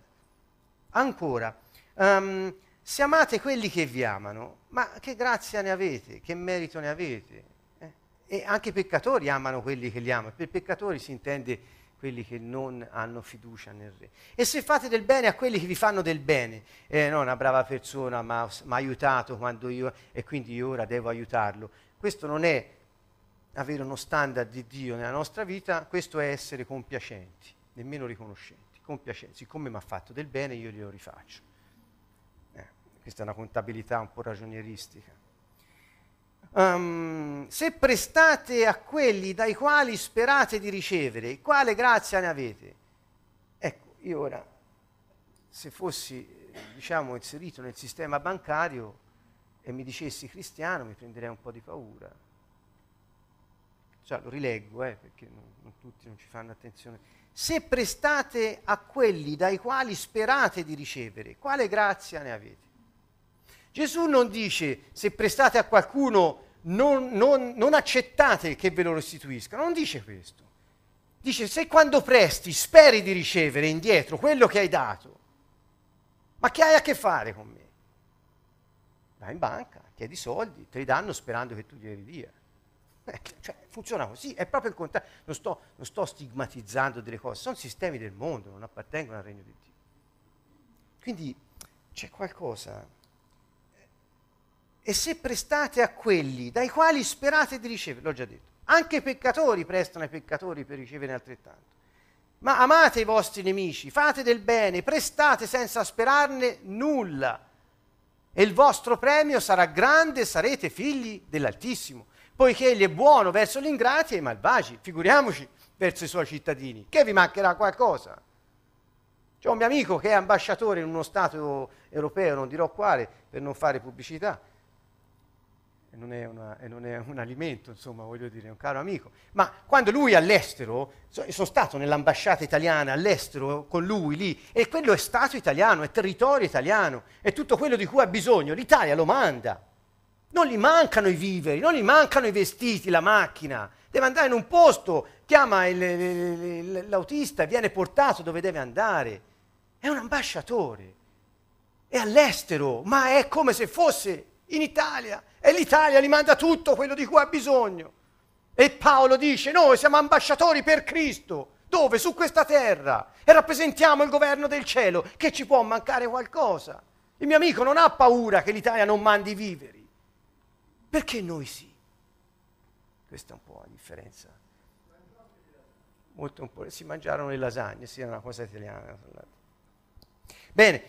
Ancora, um, se amate quelli che vi amano, ma che grazia ne avete, che merito ne avete? Eh? E anche i peccatori amano quelli che li amano. Per peccatori si intende quelli che non hanno fiducia nel Re. E se fate del bene a quelli che vi fanno del bene, eh, no, una brava persona mi ha aiutato quando io, e quindi io ora devo aiutarlo. Questo non è avere uno standard di Dio nella nostra vita, questo è essere compiacenti, nemmeno riconoscenti, compiacenti. Siccome mi ha fatto del bene, io glielo rifaccio. Eh, questa è una contabilità un po' ragionieristica. Um, se prestate a quelli dai quali sperate di ricevere, quale grazia ne avete? Ecco, io ora, se fossi, diciamo, inserito nel sistema bancario e mi dicessi cristiano, mi prenderei un po' di paura. Cioè, lo rileggo, eh, perché non, non tutti non ci fanno attenzione. Se prestate a quelli dai quali sperate di ricevere, quale grazia ne avete? Gesù non dice se prestate a qualcuno non, non, non accettate che ve lo restituiscano, non dice questo. Dice se quando presti speri di ricevere indietro quello che hai dato, ma che hai a che fare con me? Vai in banca, chiedi soldi, te li danno sperando che tu glieli dia. Eh, cioè, funziona così, è proprio il contrario. Non sto, non sto stigmatizzando delle cose, sono sistemi del mondo, non appartengono al regno di Dio. Quindi c'è qualcosa e se prestate a quelli dai quali sperate di ricevere, l'ho già detto, anche i peccatori prestano ai peccatori per ricevere altrettanto. ma amate i vostri nemici, fate del bene, prestate senza sperarne nulla e il vostro premio sarà grande sarete figli dell'Altissimo, poiché egli è buono verso gli ingrati e i malvagi, figuriamoci verso i suoi cittadini, che vi mancherà qualcosa. C'è un mio amico che è ambasciatore in uno Stato europeo, non dirò quale, per non fare pubblicità, e non, è una, e non è un alimento, insomma, voglio dire, è un caro amico. Ma quando lui è all'estero, sono stato nell'ambasciata italiana all'estero con lui lì, e quello è Stato italiano, è territorio italiano, è tutto quello di cui ha bisogno, l'Italia lo manda. Non gli mancano i viveri, non gli mancano i vestiti, la macchina. Deve andare in un posto, chiama il, l'autista e viene portato dove deve andare. È un ambasciatore. È all'estero, ma è come se fosse in Italia e l'Italia gli manda tutto quello di cui ha bisogno. E Paolo dice, noi siamo ambasciatori per Cristo. Dove? Su questa terra. E rappresentiamo il governo del cielo, che ci può mancare qualcosa. Il mio amico non ha paura che l'Italia non mandi viveri. Perché noi sì? Questa è un po' la differenza. Molto un po'. Si mangiarono le lasagne, sì, è una cosa italiana. Bene,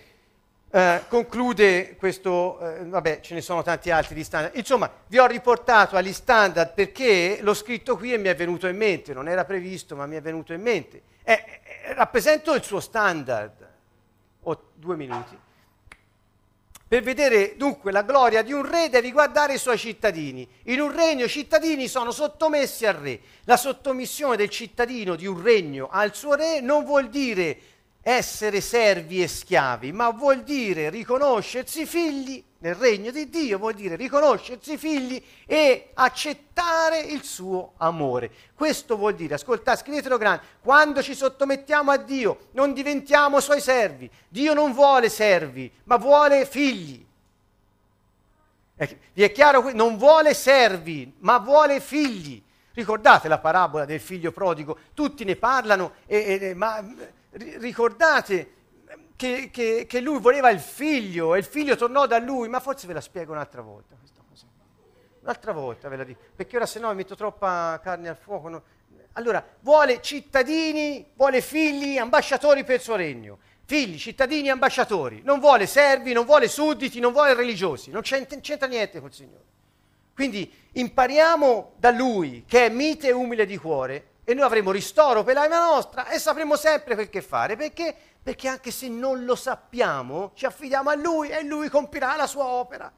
eh, conclude questo, eh, vabbè ce ne sono tanti altri di standard, insomma vi ho riportato agli standard perché l'ho scritto qui e mi è venuto in mente, non era previsto ma mi è venuto in mente, eh, eh rappresento il suo standard, ho due minuti, per vedere dunque la gloria di un re devi guardare i suoi cittadini. In un regno i cittadini sono sottomessi al re. La sottomissione del cittadino di un regno al suo re non vuol dire essere servi e schiavi, ma vuol dire riconoscersi figli nel regno di Dio, vuol dire riconoscersi figli e accettare il suo amore. Questo vuol dire, ascoltate, scrivetelo grande, quando ci sottomettiamo a Dio non diventiamo suoi servi. Dio non vuole servi, ma vuole figli. Vi è chiaro? Non vuole servi, ma vuole figli. Ricordate la parabola del figlio prodigo? Tutti ne parlano, e, e, ma ricordate che, che, che, lui voleva il figlio e il figlio tornò da lui, ma forse ve la spiego un'altra volta. Un'altra volta ve la dico, perché ora se no metto troppa carne al fuoco. No? Allora, vuole cittadini, vuole figli, ambasciatori per il suo regno. Figli, cittadini, ambasciatori. Non vuole servi, non vuole sudditi, non vuole religiosi. Non c'entra, c'entra niente col Signore. Quindi impariamo da Lui, che è mite e umile di cuore, e noi avremo ristoro per l'anima nostra e sapremo sempre quel che fare. Perché? Perché anche se non lo sappiamo, ci affidiamo a Lui e Lui compirà la sua opera.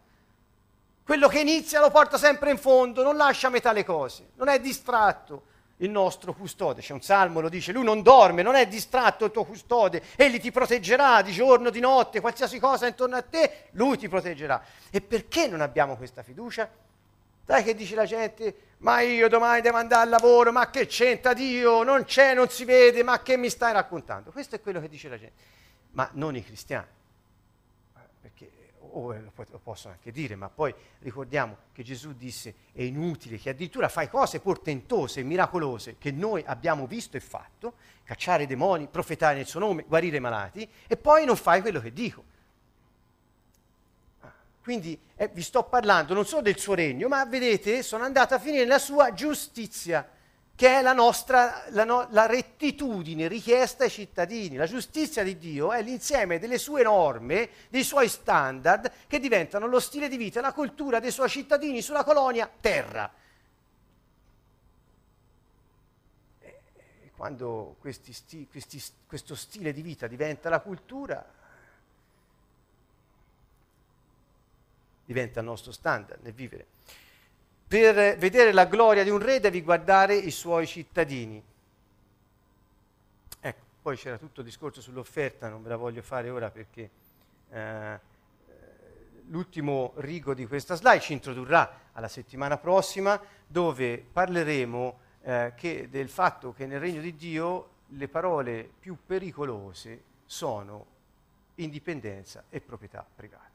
Quello che inizia lo porta sempre in fondo, non lascia a metà le cose, non è distratto il nostro custode. C'è un salmo, lo dice, lui non dorme, non è distratto il tuo custode, egli ti proteggerà di giorno, di notte, qualsiasi cosa intorno a te, lui ti proteggerà. E perché non abbiamo questa fiducia? Sai che dice la gente? Ma io domani devo andare al lavoro, ma che c'entra Dio? Non c'è, non si vede, ma che mi stai raccontando? Questo è quello che dice la gente. Ma non i cristiani. Perché o lo possono anche dire, ma poi ricordiamo che Gesù disse è inutile che addirittura fai cose portentose miracolose che noi abbiamo visto e fatto, cacciare demoni, profetare nel suo nome, guarire i malati, e poi non fai quello che dico. Quindi eh, vi sto parlando non solo del suo regno, ma vedete, sono andata a finire nella sua giustizia, che è la nostra la, no, la rettitudine richiesta ai cittadini. La giustizia di Dio è l'insieme delle sue norme, dei suoi standard, che diventano lo stile di vita la cultura dei suoi cittadini sulla colonia terra. E quando questi sti, questi, questo stile di vita diventa la cultura, diventa il nostro standard nel vivere. Per vedere la gloria di un re devi guardare i suoi cittadini. Ecco, poi c'era tutto il discorso sull'offerta, non ve la voglio fare ora perché eh, l'ultimo rigo di questa slide ci introdurrà alla settimana prossima dove parleremo eh, del fatto che nel regno di Dio le parole più pericolose sono indipendenza e proprietà privata.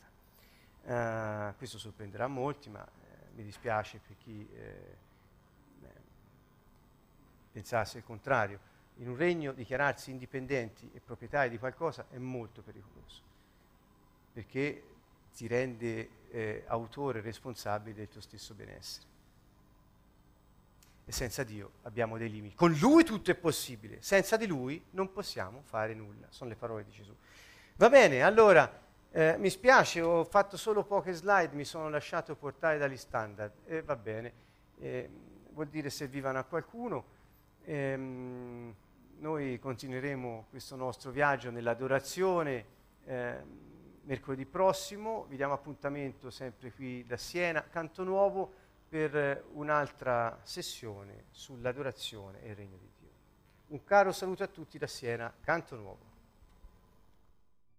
Uh, questo sorprenderà molti, ma eh, mi dispiace per chi eh, pensasse il contrario. In un regno dichiararsi indipendenti e proprietari di qualcosa è molto pericoloso, perché ti rende eh, autore responsabile del tuo stesso benessere. e senza Dio abbiamo dei limiti. Con Lui tutto è possibile, senza di Lui non possiamo fare nulla. Sono le parole di Gesù. Va bene, allora eh, mi spiace, ho fatto solo poche slide, mi sono lasciato portare dagli standard e va bene, eh, vuol dire servivano a qualcuno. Ehm, noi continueremo questo nostro viaggio nell'adorazione eh, mercoledì prossimo, vi diamo appuntamento sempre qui da Siena, Canto Nuovo per un'altra sessione sull'adorazione e il regno di Dio. Un caro saluto a tutti da Siena, Canto Nuovo.